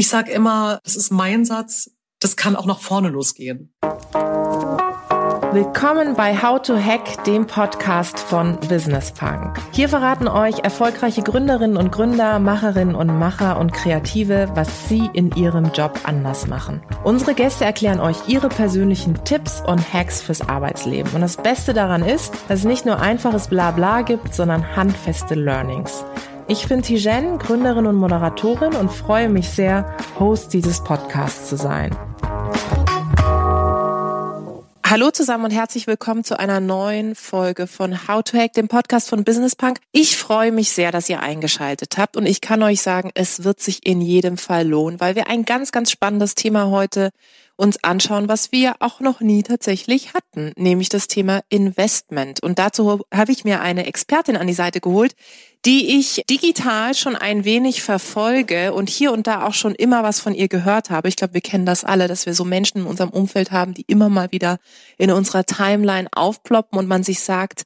Ich sage immer, das ist mein Satz, das kann auch nach vorne losgehen. Willkommen bei How to Hack, dem Podcast von Business Punk. Hier verraten euch erfolgreiche Gründerinnen und Gründer, Macherinnen und Macher und Kreative, was sie in ihrem Job anders machen. Unsere Gäste erklären euch ihre persönlichen Tipps und Hacks fürs Arbeitsleben. Und das Beste daran ist, dass es nicht nur einfaches Blabla gibt, sondern handfeste Learnings. Ich bin Tijen, Gründerin und Moderatorin und freue mich sehr, Host dieses Podcasts zu sein. Hallo zusammen und herzlich willkommen zu einer neuen Folge von How to Hack, dem Podcast von Business Punk. Ich freue mich sehr, dass ihr eingeschaltet habt und ich kann euch sagen, es wird sich in jedem Fall lohnen, weil wir ein ganz, ganz spannendes Thema heute uns anschauen, was wir auch noch nie tatsächlich hatten, nämlich das Thema Investment. Und dazu habe ich mir eine Expertin an die Seite geholt, die ich digital schon ein wenig verfolge und hier und da auch schon immer was von ihr gehört habe. Ich glaube, wir kennen das alle, dass wir so Menschen in unserem Umfeld haben, die immer mal wieder in unserer Timeline aufploppen und man sich sagt,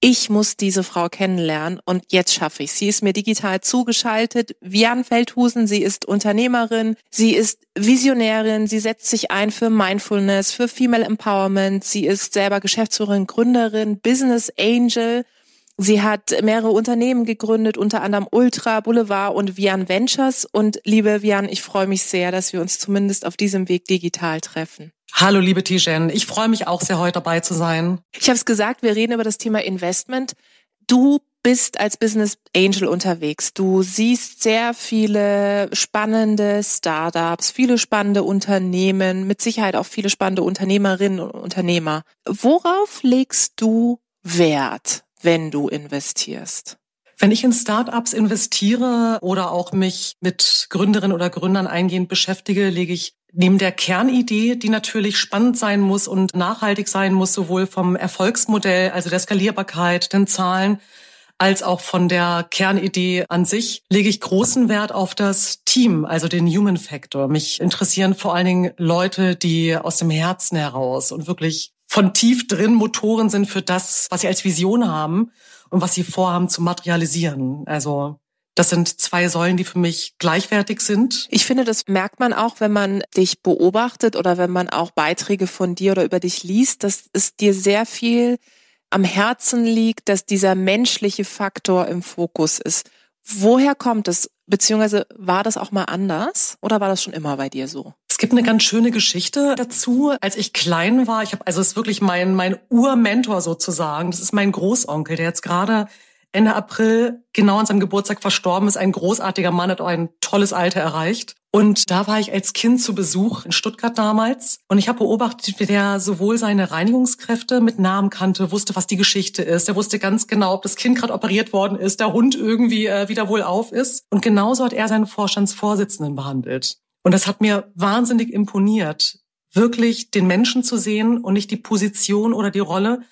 ich muss diese Frau kennenlernen und jetzt schaffe ich. Sie ist mir digital zugeschaltet. Vian Feldhusen, sie ist Unternehmerin, sie ist Visionärin, sie setzt sich ein für Mindfulness, für Female Empowerment, sie ist selber Geschäftsführerin, Gründerin, Business Angel Sie hat mehrere Unternehmen gegründet, unter anderem Ultra, Boulevard und Vian Ventures. Und liebe Vian, ich freue mich sehr, dass wir uns zumindest auf diesem Weg digital treffen. Hallo, liebe Tijen. Ich freue mich auch sehr, heute dabei zu sein. Ich habe es gesagt, wir reden über das Thema Investment. Du bist als Business Angel unterwegs. Du siehst sehr viele spannende Startups, viele spannende Unternehmen, mit Sicherheit auch viele spannende Unternehmerinnen und Unternehmer. Worauf legst du Wert? Wenn du investierst? Wenn ich in Startups investiere oder auch mich mit Gründerinnen oder Gründern eingehend beschäftige, lege ich neben der Kernidee, die natürlich spannend sein muss und nachhaltig sein muss, sowohl vom Erfolgsmodell, also der Skalierbarkeit, den Zahlen, als auch von der Kernidee an sich, lege ich großen Wert auf das Team, also den Human Factor. Mich interessieren vor allen Dingen Leute, die aus dem Herzen heraus und wirklich von tief drin Motoren sind für das, was sie als Vision haben und was sie vorhaben zu materialisieren. Also das sind zwei Säulen, die für mich gleichwertig sind. Ich finde, das merkt man auch, wenn man dich beobachtet oder wenn man auch Beiträge von dir oder über dich liest, dass es dir sehr viel am Herzen liegt, dass dieser menschliche Faktor im Fokus ist. Woher kommt es? Beziehungsweise war das auch mal anders oder war das schon immer bei dir so? Es gibt eine ganz schöne Geschichte dazu. Als ich klein war, ich habe also es ist wirklich mein mein Urmentor sozusagen. Das ist mein Großonkel, der jetzt gerade Ende April genau an seinem Geburtstag verstorben ist. Ein großartiger Mann, hat ein tolles Alter erreicht. Und da war ich als Kind zu Besuch in Stuttgart damals. Und ich habe beobachtet, wie der sowohl seine Reinigungskräfte mit Namen kannte, wusste, was die Geschichte ist. Der wusste ganz genau, ob das Kind gerade operiert worden ist, der Hund irgendwie äh, wieder wohl auf ist. Und genauso hat er seinen Vorstandsvorsitzenden behandelt. Und das hat mir wahnsinnig imponiert, wirklich den Menschen zu sehen und nicht die Position oder die Rolle,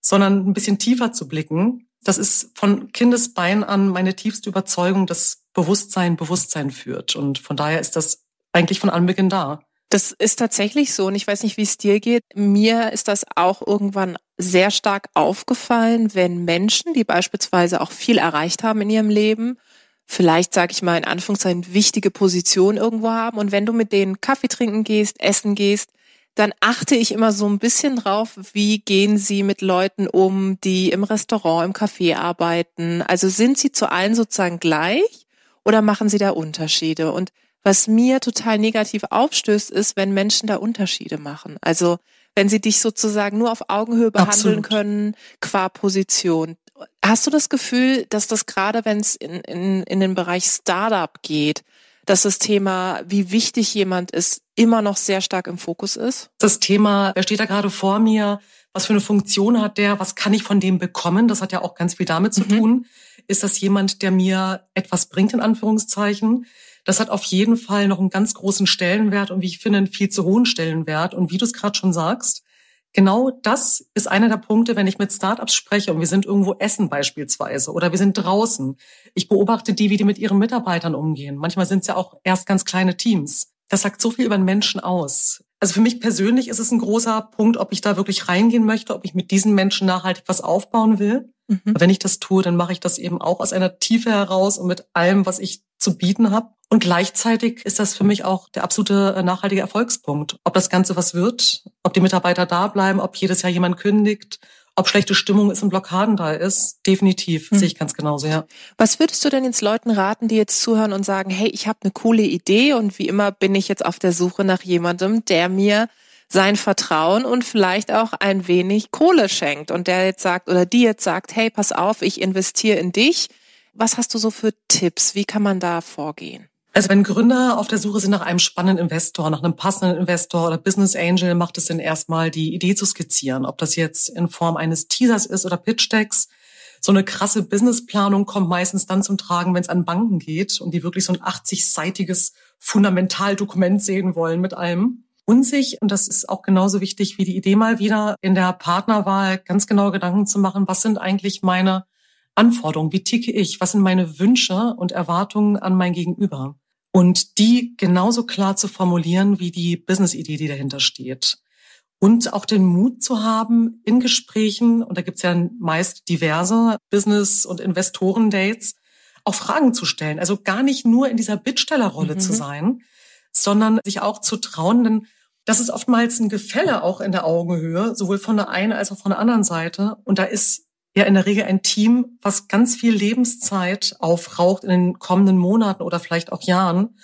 sondern ein bisschen tiefer zu blicken das ist von Kindesbein an meine tiefste Überzeugung, dass Bewusstsein Bewusstsein führt. Und von daher ist das eigentlich von Anbeginn da. Das ist tatsächlich so und ich weiß nicht, wie es dir geht. Mir ist das auch irgendwann sehr stark aufgefallen, wenn Menschen, die beispielsweise auch viel erreicht haben in ihrem Leben, vielleicht, sage ich mal in Anführungszeichen, wichtige Position irgendwo haben und wenn du mit denen Kaffee trinken gehst, essen gehst, dann achte ich immer so ein bisschen drauf, wie gehen Sie mit Leuten um, die im Restaurant, im Café arbeiten. Also sind Sie zu allen sozusagen gleich oder machen Sie da Unterschiede? Und was mir total negativ aufstößt, ist, wenn Menschen da Unterschiede machen. Also wenn sie dich sozusagen nur auf Augenhöhe behandeln Absolut. können, qua Position. Hast du das Gefühl, dass das gerade, wenn es in, in, in den Bereich Startup geht, dass das Thema, wie wichtig jemand ist, immer noch sehr stark im Fokus ist? Das Thema, wer steht da gerade vor mir? Was für eine Funktion hat der? Was kann ich von dem bekommen? Das hat ja auch ganz viel damit zu mhm. tun. Ist das jemand, der mir etwas bringt, in Anführungszeichen? Das hat auf jeden Fall noch einen ganz großen Stellenwert und wie ich finde, einen viel zu hohen Stellenwert. Und wie du es gerade schon sagst, genau das ist einer der Punkte, wenn ich mit Startups spreche und wir sind irgendwo essen beispielsweise oder wir sind draußen. Ich beobachte die, wie die mit ihren Mitarbeitern umgehen. Manchmal sind es ja auch erst ganz kleine Teams. Das sagt so viel über den Menschen aus. Also für mich persönlich ist es ein großer Punkt, ob ich da wirklich reingehen möchte, ob ich mit diesen Menschen nachhaltig was aufbauen will. Mhm. Wenn ich das tue, dann mache ich das eben auch aus einer Tiefe heraus und mit allem, was ich zu bieten habe. Und gleichzeitig ist das für mich auch der absolute äh, nachhaltige Erfolgspunkt. Ob das Ganze was wird, ob die Mitarbeiter da bleiben, ob jedes Jahr jemand kündigt, ob schlechte Stimmung ist und Blockaden da ist, definitiv, hm. sehe ich ganz genauso, ja. Was würdest du denn jetzt Leuten raten, die jetzt zuhören und sagen, hey, ich habe eine coole Idee und wie immer bin ich jetzt auf der Suche nach jemandem, der mir sein Vertrauen und vielleicht auch ein wenig Kohle schenkt und der jetzt sagt oder die jetzt sagt, hey, pass auf, ich investiere in dich. Was hast du so für Tipps? Wie kann man da vorgehen? Also wenn Gründer auf der Suche sind nach einem spannenden Investor, nach einem passenden Investor oder Business Angel, macht es dann erstmal die Idee zu skizzieren. Ob das jetzt in Form eines Teasers ist oder Pitch Decks. So eine krasse Businessplanung kommt meistens dann zum Tragen, wenn es an Banken geht und die wirklich so ein 80-seitiges Fundamentaldokument sehen wollen mit allem. Und sich, und das ist auch genauso wichtig wie die Idee mal wieder, in der Partnerwahl ganz genau Gedanken zu machen, was sind eigentlich meine Anforderungen, wie ticke ich, was sind meine Wünsche und Erwartungen an mein Gegenüber und die genauso klar zu formulieren wie die Business-Idee, die dahinter steht. Und auch den Mut zu haben, in Gesprächen, und da gibt's ja meist diverse Business- und Investoren-Dates, auch Fragen zu stellen. Also gar nicht nur in dieser Bittstellerrolle mhm. zu sein, sondern sich auch zu trauen, denn das ist oftmals ein Gefälle auch in der Augenhöhe, sowohl von der einen als auch von der anderen Seite. Und da ist ja in der Regel ein Team, was ganz viel Lebenszeit aufraucht in den kommenden Monaten oder vielleicht auch Jahren,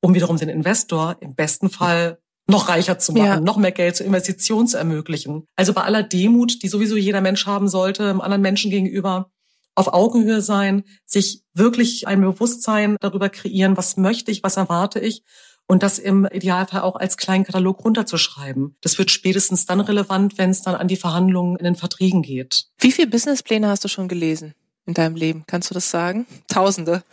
um wiederum den Investor im besten Fall noch reicher zu machen, ja. noch mehr Geld zur Investition zu ermöglichen. Also bei aller Demut, die sowieso jeder Mensch haben sollte, einem anderen Menschen gegenüber, auf Augenhöhe sein, sich wirklich ein Bewusstsein darüber kreieren, was möchte ich, was erwarte ich und das im Idealfall auch als kleinen Katalog runterzuschreiben. Das wird spätestens dann relevant, wenn es dann an die Verhandlungen in den Verträgen geht. Wie viele Businesspläne hast du schon gelesen in deinem Leben? Kannst du das sagen? Tausende.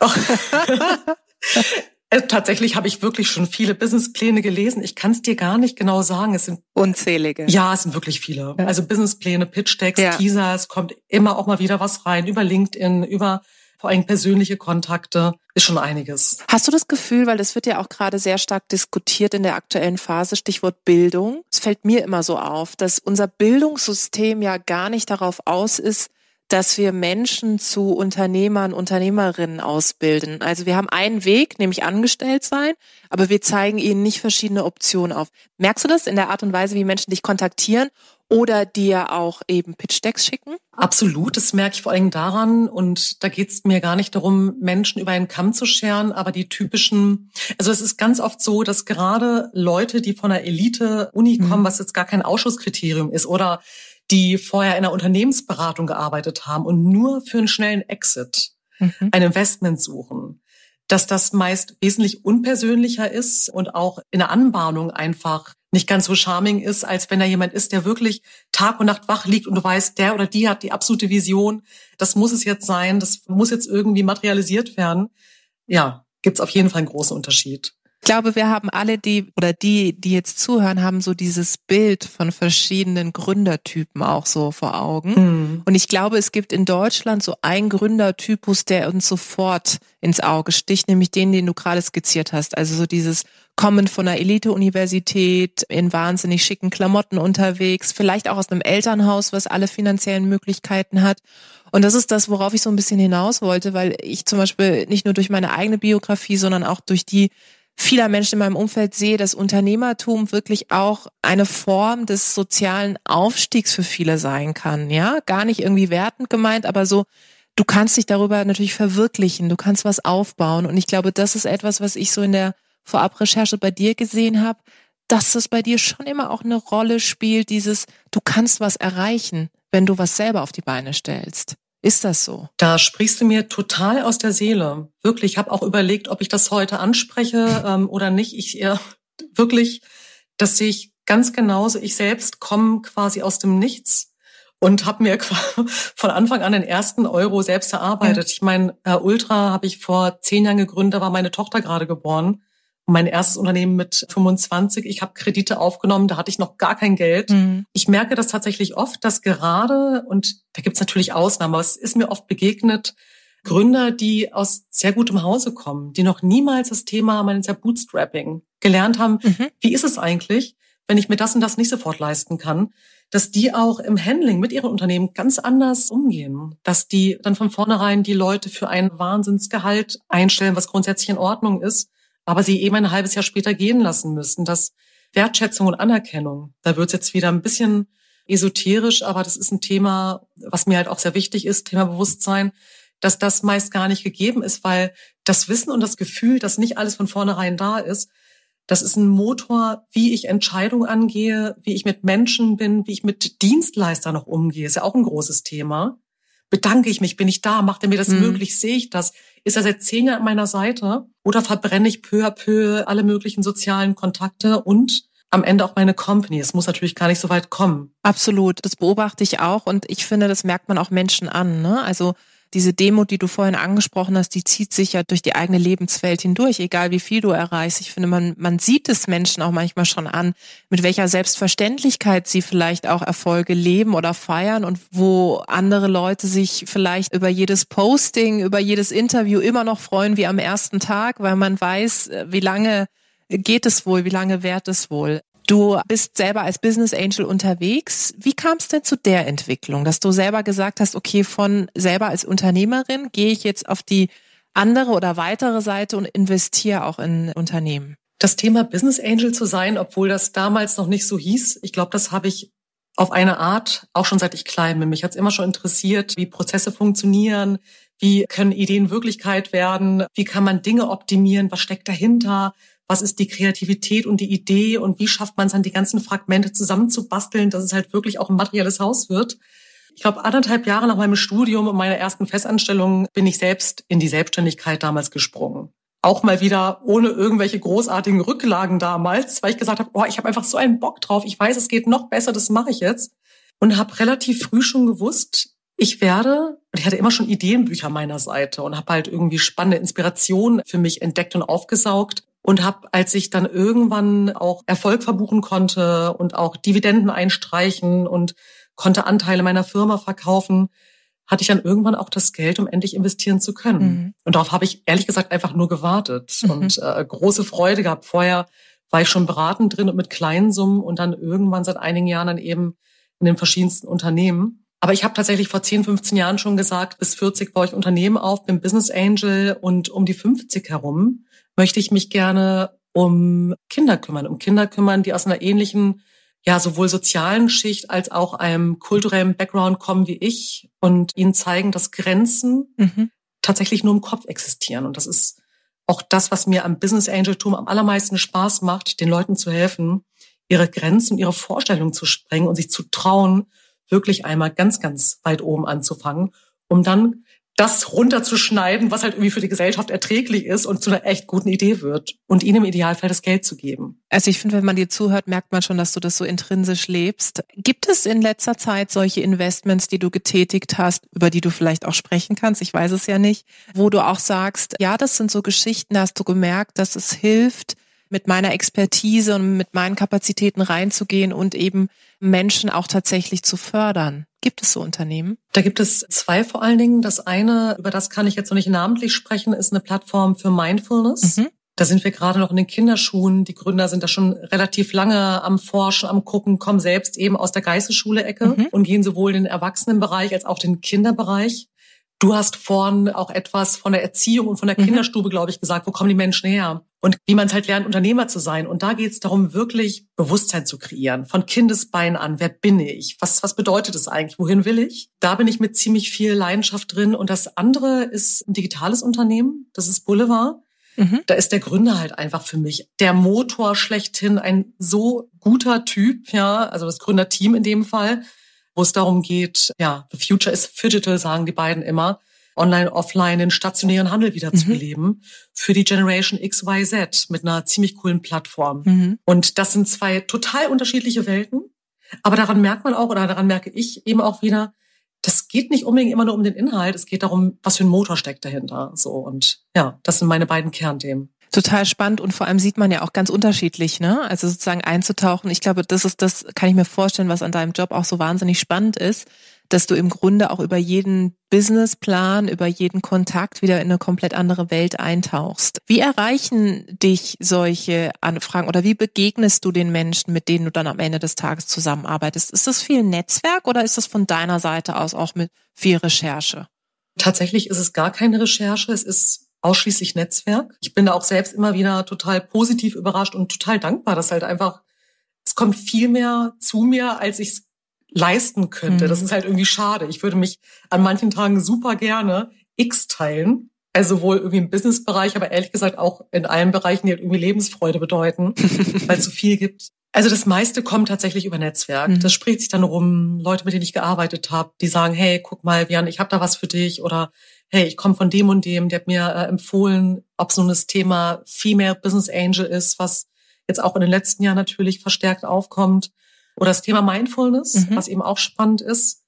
Äh, tatsächlich habe ich wirklich schon viele Businesspläne gelesen. Ich kann es dir gar nicht genau sagen. Es sind unzählige. Ja, es sind wirklich viele. Ja. Also Businesspläne, Pitch-Decks, ja. Teaser, es kommt immer auch mal wieder was rein über LinkedIn, über vor allem persönliche Kontakte, ist schon einiges. Hast du das Gefühl, weil das wird ja auch gerade sehr stark diskutiert in der aktuellen Phase, Stichwort Bildung. Es fällt mir immer so auf, dass unser Bildungssystem ja gar nicht darauf aus ist, dass wir Menschen zu Unternehmern, Unternehmerinnen ausbilden. Also wir haben einen Weg, nämlich angestellt sein, aber wir zeigen ihnen nicht verschiedene Optionen auf. Merkst du das in der Art und Weise, wie Menschen dich kontaktieren oder dir auch eben Pitch-Decks schicken? Absolut, das merke ich vor allem daran. Und da geht es mir gar nicht darum, Menschen über einen Kamm zu scheren, aber die typischen, also es ist ganz oft so, dass gerade Leute, die von der Elite-Uni kommen, mhm. was jetzt gar kein Ausschusskriterium ist, oder die vorher in einer Unternehmensberatung gearbeitet haben und nur für einen schnellen Exit mhm. ein Investment suchen, dass das meist wesentlich unpersönlicher ist und auch in der Anbahnung einfach nicht ganz so charming ist, als wenn da jemand ist, der wirklich Tag und Nacht wach liegt und du weißt, der oder die hat die absolute Vision, das muss es jetzt sein, das muss jetzt irgendwie materialisiert werden. Ja, gibt's auf jeden Fall einen großen Unterschied. Ich glaube, wir haben alle die oder die, die jetzt zuhören, haben so dieses Bild von verschiedenen Gründertypen auch so vor Augen. Mhm. Und ich glaube, es gibt in Deutschland so einen Gründertypus, der uns sofort ins Auge sticht, nämlich den, den du gerade skizziert hast. Also so dieses kommen von einer Elite-Universität, in wahnsinnig schicken Klamotten unterwegs, vielleicht auch aus einem Elternhaus, was alle finanziellen Möglichkeiten hat. Und das ist das, worauf ich so ein bisschen hinaus wollte, weil ich zum Beispiel nicht nur durch meine eigene Biografie, sondern auch durch die vieler Menschen in meinem Umfeld sehe, dass Unternehmertum wirklich auch eine Form des sozialen Aufstiegs für viele sein kann. Ja, gar nicht irgendwie wertend gemeint, aber so, du kannst dich darüber natürlich verwirklichen, du kannst was aufbauen. Und ich glaube, das ist etwas, was ich so in der Vorabrecherche bei dir gesehen habe, dass es bei dir schon immer auch eine Rolle spielt, dieses, du kannst was erreichen, wenn du was selber auf die Beine stellst. Ist das so? Da sprichst du mir total aus der Seele. Wirklich, ich habe auch überlegt, ob ich das heute anspreche ähm, oder nicht. Ich äh, wirklich, das sehe ich ganz genauso. Ich selbst komme quasi aus dem Nichts und habe mir von Anfang an den ersten Euro selbst erarbeitet. Ja. Ich meine, äh, Ultra habe ich vor zehn Jahren gegründet, da war meine Tochter gerade geboren mein erstes Unternehmen mit 25. Ich habe Kredite aufgenommen, da hatte ich noch gar kein Geld. Mhm. Ich merke das tatsächlich oft, dass gerade, und da gibt es natürlich Ausnahmen, aber es ist mir oft begegnet, Gründer, die aus sehr gutem Hause kommen, die noch niemals das Thema, ja Bootstrapping, gelernt haben. Mhm. Wie ist es eigentlich, wenn ich mir das und das nicht sofort leisten kann? dass die auch im Handling mit ihren Unternehmen ganz anders umgehen. Dass die dann von vornherein die Leute für ein Wahnsinnsgehalt einstellen, was grundsätzlich in Ordnung ist, aber sie eben ein halbes Jahr später gehen lassen müssen. Das Wertschätzung und Anerkennung, da wird es jetzt wieder ein bisschen esoterisch, aber das ist ein Thema, was mir halt auch sehr wichtig ist, Thema Bewusstsein, dass das meist gar nicht gegeben ist, weil das Wissen und das Gefühl, dass nicht alles von vornherein da ist, das ist ein Motor, wie ich Entscheidungen angehe, wie ich mit Menschen bin, wie ich mit Dienstleistern noch umgehe. Ist ja auch ein großes Thema. Bedanke ich mich, bin ich da, macht er mir das mhm. möglich, sehe ich das? Ist er seit zehn Jahren an meiner Seite? Oder verbrenne ich peu à peu alle möglichen sozialen Kontakte und am Ende auch meine Company. Es muss natürlich gar nicht so weit kommen. Absolut, das beobachte ich auch und ich finde, das merkt man auch Menschen an. Ne? Also diese Demut, die du vorhin angesprochen hast, die zieht sich ja durch die eigene Lebenswelt hindurch, egal wie viel du erreichst. Ich finde, man, man sieht es Menschen auch manchmal schon an, mit welcher Selbstverständlichkeit sie vielleicht auch Erfolge leben oder feiern und wo andere Leute sich vielleicht über jedes Posting, über jedes Interview immer noch freuen wie am ersten Tag, weil man weiß, wie lange geht es wohl, wie lange währt es wohl. Du bist selber als Business Angel unterwegs. Wie kam es denn zu der Entwicklung, dass du selber gesagt hast, okay, von selber als Unternehmerin gehe ich jetzt auf die andere oder weitere Seite und investiere auch in Unternehmen? Das Thema Business Angel zu sein, obwohl das damals noch nicht so hieß, ich glaube, das habe ich auf eine Art auch schon seit ich klein bin. Mich hat es immer schon interessiert, wie Prozesse funktionieren, wie können Ideen Wirklichkeit werden, wie kann man Dinge optimieren, was steckt dahinter, was ist die Kreativität und die Idee und wie schafft man es dann, die ganzen Fragmente zusammenzubasteln, dass es halt wirklich auch ein materielles Haus wird. Ich glaube, anderthalb Jahre nach meinem Studium und meiner ersten Festanstellung bin ich selbst in die Selbstständigkeit damals gesprungen. Auch mal wieder ohne irgendwelche großartigen Rücklagen damals, weil ich gesagt habe, oh, ich habe einfach so einen Bock drauf. Ich weiß, es geht noch besser, das mache ich jetzt. Und habe relativ früh schon gewusst, ich werde, ich hatte immer schon Ideenbücher meiner Seite und habe halt irgendwie spannende Inspirationen für mich entdeckt und aufgesaugt und habe, als ich dann irgendwann auch Erfolg verbuchen konnte und auch Dividenden einstreichen und konnte Anteile meiner Firma verkaufen, hatte ich dann irgendwann auch das Geld, um endlich investieren zu können. Mhm. Und darauf habe ich ehrlich gesagt einfach nur gewartet mhm. und äh, große Freude gehabt. Vorher war ich schon beratend drin und mit kleinen Summen und dann irgendwann seit einigen Jahren dann eben in den verschiedensten Unternehmen. Aber ich habe tatsächlich vor 10, 15 Jahren schon gesagt, bis 40 baue ich Unternehmen auf, bin Business Angel und um die 50 herum möchte ich mich gerne um Kinder kümmern, um Kinder kümmern, die aus einer ähnlichen, ja, sowohl sozialen Schicht als auch einem kulturellen Background kommen wie ich und ihnen zeigen, dass Grenzen mhm. tatsächlich nur im Kopf existieren. Und das ist auch das, was mir am Business Angeltum am allermeisten Spaß macht, den Leuten zu helfen, ihre Grenzen, ihre Vorstellungen zu sprengen und sich zu trauen, wirklich einmal ganz, ganz weit oben anzufangen, um dann das runterzuschneiden, was halt irgendwie für die Gesellschaft erträglich ist und zu einer echt guten Idee wird und ihnen im Idealfall das Geld zu geben. Also ich finde, wenn man dir zuhört, merkt man schon, dass du das so intrinsisch lebst. Gibt es in letzter Zeit solche Investments, die du getätigt hast, über die du vielleicht auch sprechen kannst? Ich weiß es ja nicht, wo du auch sagst, ja, das sind so Geschichten, da hast du gemerkt, dass es hilft, mit meiner Expertise und mit meinen Kapazitäten reinzugehen und eben Menschen auch tatsächlich zu fördern. Gibt es so Unternehmen? Da gibt es zwei vor allen Dingen. Das eine, über das kann ich jetzt noch nicht namentlich sprechen, ist eine Plattform für Mindfulness. Mhm. Da sind wir gerade noch in den Kinderschuhen. Die Gründer sind da schon relativ lange am Forschen, am Gucken, kommen selbst eben aus der Geistesschule-Ecke mhm. und gehen sowohl in den Erwachsenenbereich als auch den Kinderbereich. Du hast vorhin auch etwas von der Erziehung und von der mhm. Kinderstube, glaube ich, gesagt. Wo kommen die Menschen her? Und wie man es halt lernt, Unternehmer zu sein. Und da geht es darum, wirklich Bewusstsein zu kreieren. Von Kindesbein an. Wer bin ich? Was, was bedeutet es eigentlich? Wohin will ich? Da bin ich mit ziemlich viel Leidenschaft drin. Und das andere ist ein digitales Unternehmen. Das ist Boulevard. Mhm. Da ist der Gründer halt einfach für mich der Motor schlechthin, ein so guter Typ, ja, also das Gründerteam in dem Fall wo es darum geht, ja, the future is digital, sagen die beiden immer, online, offline, den stationären Handel wieder mhm. zu beleben für die Generation XYZ mit einer ziemlich coolen Plattform. Mhm. Und das sind zwei total unterschiedliche Welten. Aber daran merkt man auch, oder daran merke ich eben auch wieder, das geht nicht unbedingt immer nur um den Inhalt, es geht darum, was für ein Motor steckt dahinter. So und ja, das sind meine beiden Kernthemen. Total spannend und vor allem sieht man ja auch ganz unterschiedlich, ne? Also sozusagen einzutauchen. Ich glaube, das ist das, kann ich mir vorstellen, was an deinem Job auch so wahnsinnig spannend ist, dass du im Grunde auch über jeden Businessplan, über jeden Kontakt wieder in eine komplett andere Welt eintauchst. Wie erreichen dich solche Anfragen oder wie begegnest du den Menschen, mit denen du dann am Ende des Tages zusammenarbeitest? Ist das viel Netzwerk oder ist das von deiner Seite aus auch mit viel Recherche? Tatsächlich ist es gar keine Recherche. Es ist ausschließlich Netzwerk. Ich bin da auch selbst immer wieder total positiv überrascht und total dankbar, dass halt einfach, es kommt viel mehr zu mir, als ich es leisten könnte. Mhm. Das ist halt irgendwie schade. Ich würde mich an manchen Tagen super gerne X teilen. Also wohl irgendwie im Businessbereich, aber ehrlich gesagt auch in allen Bereichen, die halt irgendwie Lebensfreude bedeuten, weil es so viel gibt. Also das meiste kommt tatsächlich über Netzwerk. Mhm. Das spricht sich dann rum, Leute, mit denen ich gearbeitet habe, die sagen, hey, guck mal, Jan, ich habe da was für dich oder hey, ich komme von dem und dem, der hat mir äh, empfohlen, ob so das Thema Female Business Angel ist, was jetzt auch in den letzten Jahren natürlich verstärkt aufkommt. Oder das Thema Mindfulness, mhm. was eben auch spannend ist,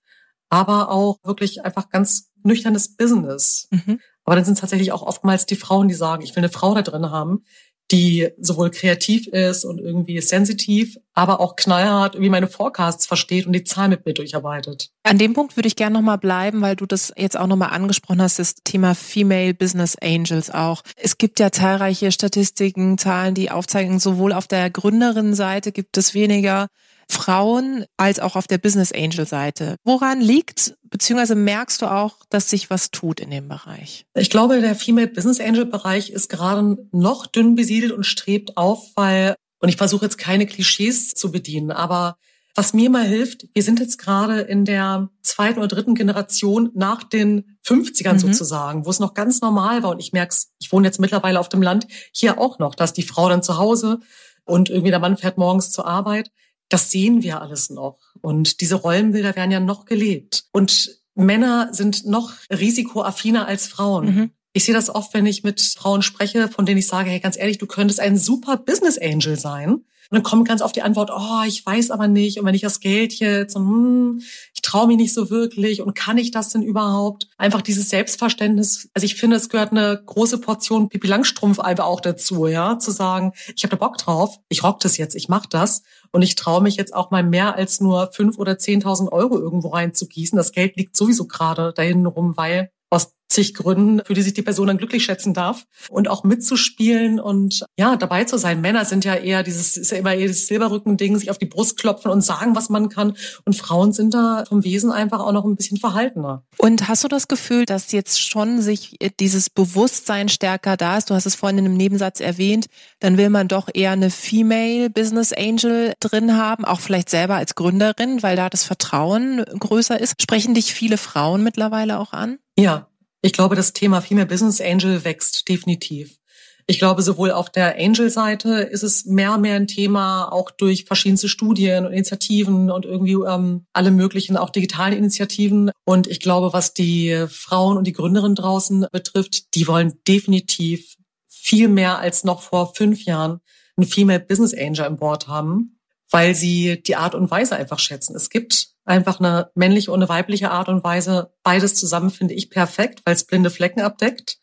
aber auch wirklich einfach ganz nüchternes Business. Mhm. Aber dann sind es tatsächlich auch oftmals die Frauen, die sagen, ich will eine Frau da drin haben, die sowohl kreativ ist und irgendwie sensitiv, aber auch knallhart irgendwie meine Forecasts versteht und die Zahlen mit mir durcharbeitet. An dem Punkt würde ich gerne nochmal bleiben, weil du das jetzt auch nochmal angesprochen hast, das Thema Female Business Angels auch. Es gibt ja zahlreiche Statistiken, Zahlen, die aufzeigen, sowohl auf der Gründerin-Seite gibt es weniger Frauen als auch auf der Business Angel Seite. Woran liegt, beziehungsweise merkst du auch, dass sich was tut in dem Bereich? Ich glaube, der Female Business Angel Bereich ist gerade noch dünn besiedelt und strebt auf, weil, und ich versuche jetzt keine Klischees zu bedienen, aber was mir mal hilft, wir sind jetzt gerade in der zweiten oder dritten Generation nach den 50ern mhm. sozusagen, wo es noch ganz normal war. Und ich merke es, ich wohne jetzt mittlerweile auf dem Land, hier auch noch, dass die Frau dann zu Hause und irgendwie der Mann fährt morgens zur Arbeit das sehen wir alles noch. Und diese Rollenbilder werden ja noch gelebt. Und Männer sind noch risikoaffiner als Frauen. Mhm. Ich sehe das oft, wenn ich mit Frauen spreche, von denen ich sage, hey, ganz ehrlich, du könntest ein super Business Angel sein. Und dann kommt ganz oft die Antwort, oh, ich weiß aber nicht. Und wenn ich das Geld jetzt, und, hm, ich traue mich nicht so wirklich. Und kann ich das denn überhaupt? Einfach dieses Selbstverständnis. Also ich finde, es gehört eine große Portion Pipi Langstrumpf einfach auch dazu, ja, zu sagen, ich habe da Bock drauf, ich rock das jetzt, ich mach das. Und ich traue mich jetzt auch mal mehr als nur fünf oder zehntausend Euro irgendwo reinzugießen. Das Geld liegt sowieso gerade dahin rum, weil aus zig Gründen, für die sich die Person dann glücklich schätzen darf und auch mitzuspielen und ja, dabei zu sein. Männer sind ja eher dieses, ist ja immer eher dieses Silberrücken-Ding, sich auf die Brust klopfen und sagen, was man kann. Und Frauen sind da vom Wesen einfach auch noch ein bisschen verhaltener. Und hast du das Gefühl, dass jetzt schon sich dieses Bewusstsein stärker da ist? Du hast es vorhin in einem Nebensatz erwähnt. Dann will man doch eher eine Female Business Angel drin haben, auch vielleicht selber als Gründerin, weil da das Vertrauen größer ist. Sprechen dich viele Frauen mittlerweile auch an? Ja, ich glaube, das Thema Female Business Angel wächst definitiv. Ich glaube, sowohl auf der Angel-Seite ist es mehr und mehr ein Thema, auch durch verschiedenste Studien und Initiativen und irgendwie ähm, alle möglichen, auch digitalen Initiativen. Und ich glaube, was die Frauen und die Gründerinnen draußen betrifft, die wollen definitiv viel mehr als noch vor fünf Jahren einen Female Business Angel im Board haben, weil sie die Art und Weise einfach schätzen. Es gibt einfach eine männliche und eine weibliche Art und Weise. Beides zusammen finde ich perfekt, weil es blinde Flecken abdeckt.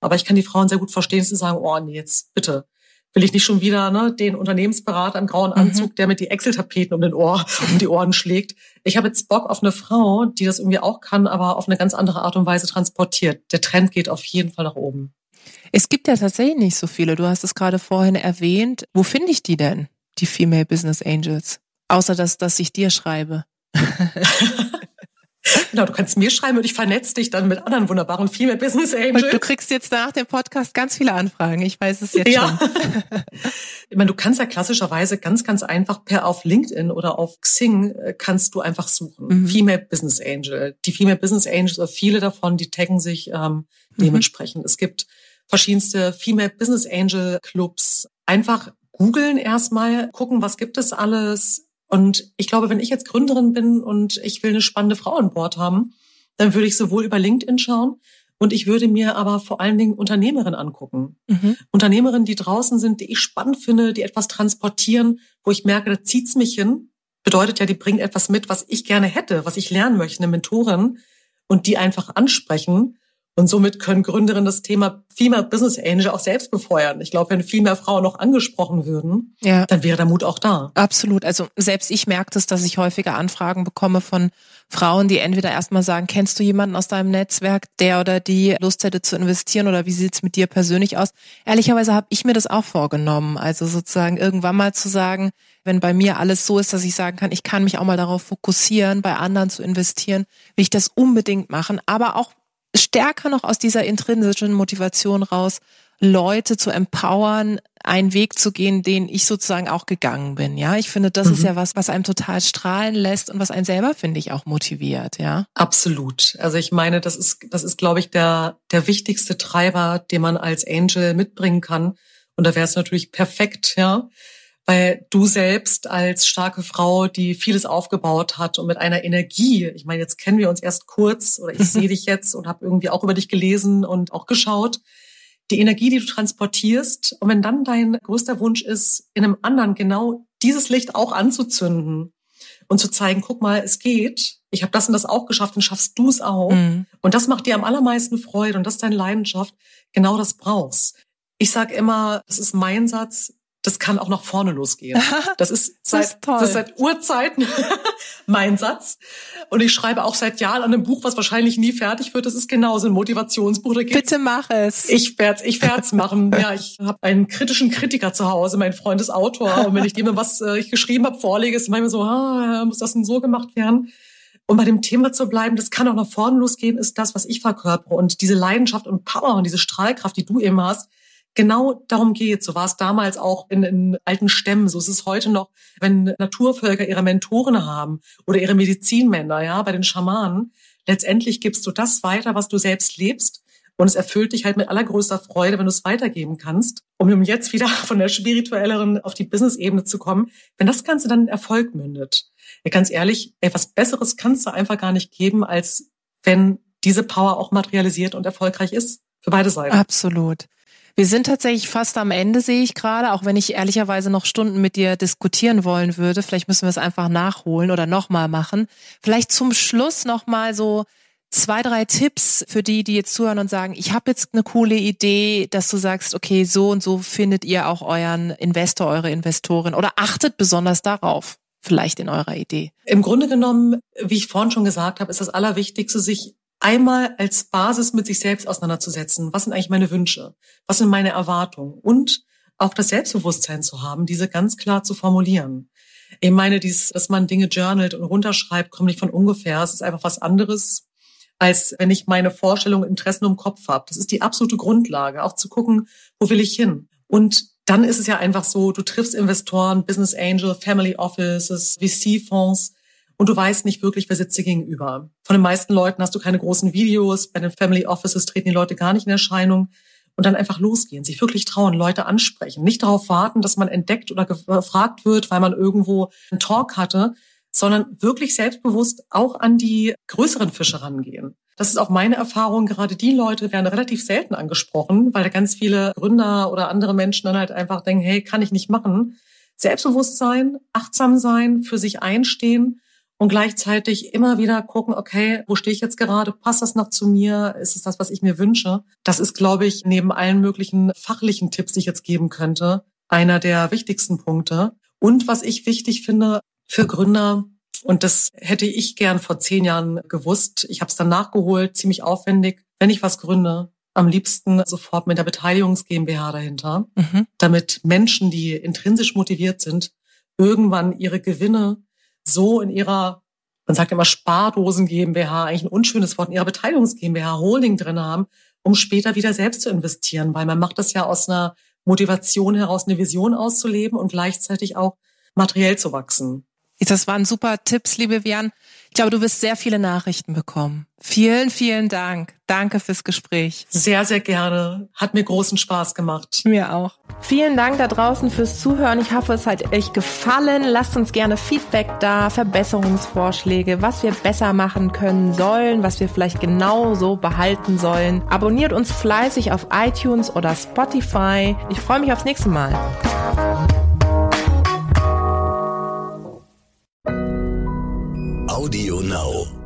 Aber ich kann die Frauen sehr gut verstehen, sie sagen, oh nee, jetzt bitte will ich nicht schon wieder ne, den Unternehmensberater im grauen mhm. Anzug, mhm. der mit die Excel-Tapeten um den Ohr, um die Ohren schlägt. Ich habe jetzt Bock auf eine Frau, die das irgendwie auch kann, aber auf eine ganz andere Art und Weise transportiert. Der Trend geht auf jeden Fall nach oben. Es gibt ja tatsächlich nicht so viele. Du hast es gerade vorhin erwähnt. Wo finde ich die denn, die Female Business Angels? Außer dass, dass ich dir schreibe. genau, du kannst mir schreiben und ich vernetze dich dann mit anderen wunderbaren Female Business Angels. Und du kriegst jetzt nach dem Podcast ganz viele Anfragen. Ich weiß es jetzt ja. schon. ich meine, du kannst ja klassischerweise ganz, ganz einfach per auf LinkedIn oder auf Xing äh, kannst du einfach suchen. Mhm. Female Business Angel. Die Female Business Angels oder viele davon, die taggen sich ähm, mhm. dementsprechend. Mhm. Es gibt verschiedenste Female Business Angel Clubs. Einfach googeln erstmal, gucken, was gibt es alles und ich glaube, wenn ich jetzt Gründerin bin und ich will eine spannende Frau an Bord haben, dann würde ich sowohl über LinkedIn schauen und ich würde mir aber vor allen Dingen Unternehmerinnen angucken. Mhm. Unternehmerinnen, die draußen sind, die ich spannend finde, die etwas transportieren, wo ich merke, da zieht's mich hin. Bedeutet ja, die bringen etwas mit, was ich gerne hätte, was ich lernen möchte, eine Mentorin und die einfach ansprechen Und somit können Gründerinnen das Thema Female Business Angel auch selbst befeuern. Ich glaube, wenn viel mehr Frauen noch angesprochen würden, ja. dann wäre der Mut auch da. Absolut. Also selbst ich merke das, dass ich häufiger Anfragen bekomme von Frauen, die entweder erstmal sagen, kennst du jemanden aus deinem Netzwerk, der oder die Lust hätte zu investieren oder wie sieht's mit dir persönlich aus? Ehrlicherweise habe ich mir das auch vorgenommen. Also sozusagen irgendwann mal zu sagen, wenn bei mir alles so ist, dass ich sagen kann, ich kann mich auch mal darauf fokussieren, bei anderen zu investieren, will ich das unbedingt machen, aber auch stärker noch aus dieser intrinsischen Motivation raus, Leute zu empowern, einen Weg zu gehen, den ich sozusagen auch gegangen bin. Ja, ich finde, das mhm. ist ja was, was einem total strahlen lässt und was einen selber, finde ich, auch motiviert. Ja, absolut. Also ich meine, das ist, das ist, glaube ich, der, der wichtigste Treiber, den man als Angel mitbringen kann. Und da wäre es natürlich perfekt, ja, weil du selbst als starke Frau, die vieles aufgebaut hat und mit einer Energie, ich meine, jetzt kennen wir uns erst kurz oder ich sehe dich jetzt und habe irgendwie auch über dich gelesen und auch geschaut, die Energie, die du transportierst. Und wenn dann dein größter Wunsch ist, in einem anderen genau dieses Licht auch anzuzünden und zu zeigen, guck mal, es geht. Ich habe das und das auch geschafft und schaffst du es auch. Mhm. Und das macht dir am allermeisten Freude und das ist deine Leidenschaft. Genau das brauchst. Ich sage immer, das ist mein Satz, das kann auch nach vorne losgehen. Das ist seit, das ist, seit Urzeiten mein Satz. Und ich schreibe auch seit Jahren an einem Buch, was wahrscheinlich nie fertig wird. Das ist genauso ein Motivationsbuch. Bitte mach es. Ich werde ich werd's machen. Ja, ich habe einen kritischen Kritiker zu Hause. Mein Freund ist Autor. Und wenn ich dem was äh, ich geschrieben habe vorlege, ist manchmal so, ah, muss das denn so gemacht werden? Und bei dem Thema zu bleiben, das kann auch nach vorne losgehen, ist das, was ich verkörpere. Und diese Leidenschaft und Power und diese Strahlkraft, die du eben hast, genau darum geht. So war es damals auch in, in alten Stämmen. So ist es heute noch, wenn Naturvölker ihre Mentoren haben oder ihre Medizinmänner, ja, bei den Schamanen. Letztendlich gibst du das weiter, was du selbst lebst. Und es erfüllt dich halt mit allergrößter Freude, wenn du es weitergeben kannst. Um jetzt wieder von der spirituelleren auf die Business-Ebene zu kommen, wenn das Ganze dann in Erfolg mündet. Ja, ganz ehrlich, ey, was Besseres kannst du einfach gar nicht geben, als wenn diese Power auch materialisiert und erfolgreich ist. Für beide Seiten. Absolut. Wir sind tatsächlich fast am Ende, sehe ich gerade, auch wenn ich ehrlicherweise noch Stunden mit dir diskutieren wollen würde. Vielleicht müssen wir es einfach nachholen oder nochmal machen. Vielleicht zum Schluss nochmal so zwei, drei Tipps für die, die jetzt zuhören und sagen, ich habe jetzt eine coole Idee, dass du sagst, okay, so und so findet ihr auch euren Investor, eure Investorin oder achtet besonders darauf vielleicht in eurer Idee? Im Grunde genommen, wie ich vorhin schon gesagt habe, ist das Allerwichtigste, sich einmal als Basis mit sich selbst auseinanderzusetzen. Was sind eigentlich meine Wünsche? Was sind meine Erwartungen? Und auch das Selbstbewusstsein zu haben, diese ganz klar zu formulieren. Ich meine, dies, dass man Dinge journalt und runterschreibt, kommt nicht von ungefähr. Es ist einfach was anderes, als wenn ich meine Vorstellungen, Interessen im Kopf habe. Das ist die absolute Grundlage, auch zu gucken, wo will ich hin? Und dann ist es ja einfach so, du triffst Investoren, Business Angel, Family Offices, VC-Fonds, und du weißt nicht wirklich, wer sitzt dir gegenüber. Von den meisten Leuten hast du keine großen Videos, bei den Family Offices treten die Leute gar nicht in Erscheinung und dann einfach losgehen, sich wirklich trauen, Leute ansprechen, nicht darauf warten, dass man entdeckt oder gefragt wird, weil man irgendwo einen Talk hatte, sondern wirklich selbstbewusst auch an die größeren Fische rangehen. Das ist auch meine Erfahrung. Gerade die Leute werden relativ selten angesprochen, weil da ganz viele Gründer oder andere Menschen dann halt einfach denken, hey, kann ich nicht machen. Selbstbewusstsein, achtsam sein, für sich einstehen und gleichzeitig immer wieder gucken, okay, wo stehe ich jetzt gerade? Passt das noch zu mir? Ist es das, was ich mir wünsche? Das ist, glaube ich, neben allen möglichen fachlichen Tipps, die ich jetzt geben könnte, einer der wichtigsten Punkte. Und was ich wichtig finde für Gründer, und das hätte ich gern vor zehn Jahren gewusst, ich habe es dann nachgeholt, ziemlich aufwendig, wenn ich was gründe, am liebsten sofort mit der Beteiligungs GmbH dahinter, mhm. damit Menschen, die intrinsisch motiviert sind, irgendwann ihre Gewinne so in ihrer, man sagt immer Spardosen GmbH, eigentlich ein unschönes Wort, in ihrer Beteiligungs GmbH Holding drin haben, um später wieder selbst zu investieren, weil man macht das ja aus einer Motivation heraus, eine Vision auszuleben und gleichzeitig auch materiell zu wachsen. Das waren super Tipps, liebe Vian. Ich glaube, du wirst sehr viele Nachrichten bekommen. Vielen, vielen Dank. Danke fürs Gespräch. Sehr, sehr gerne. Hat mir großen Spaß gemacht. Mir auch. Vielen Dank da draußen fürs Zuhören. Ich hoffe, es hat euch gefallen. Lasst uns gerne Feedback da, Verbesserungsvorschläge, was wir besser machen können sollen, was wir vielleicht genauso behalten sollen. Abonniert uns fleißig auf iTunes oder Spotify. Ich freue mich aufs nächste Mal. Audio Now.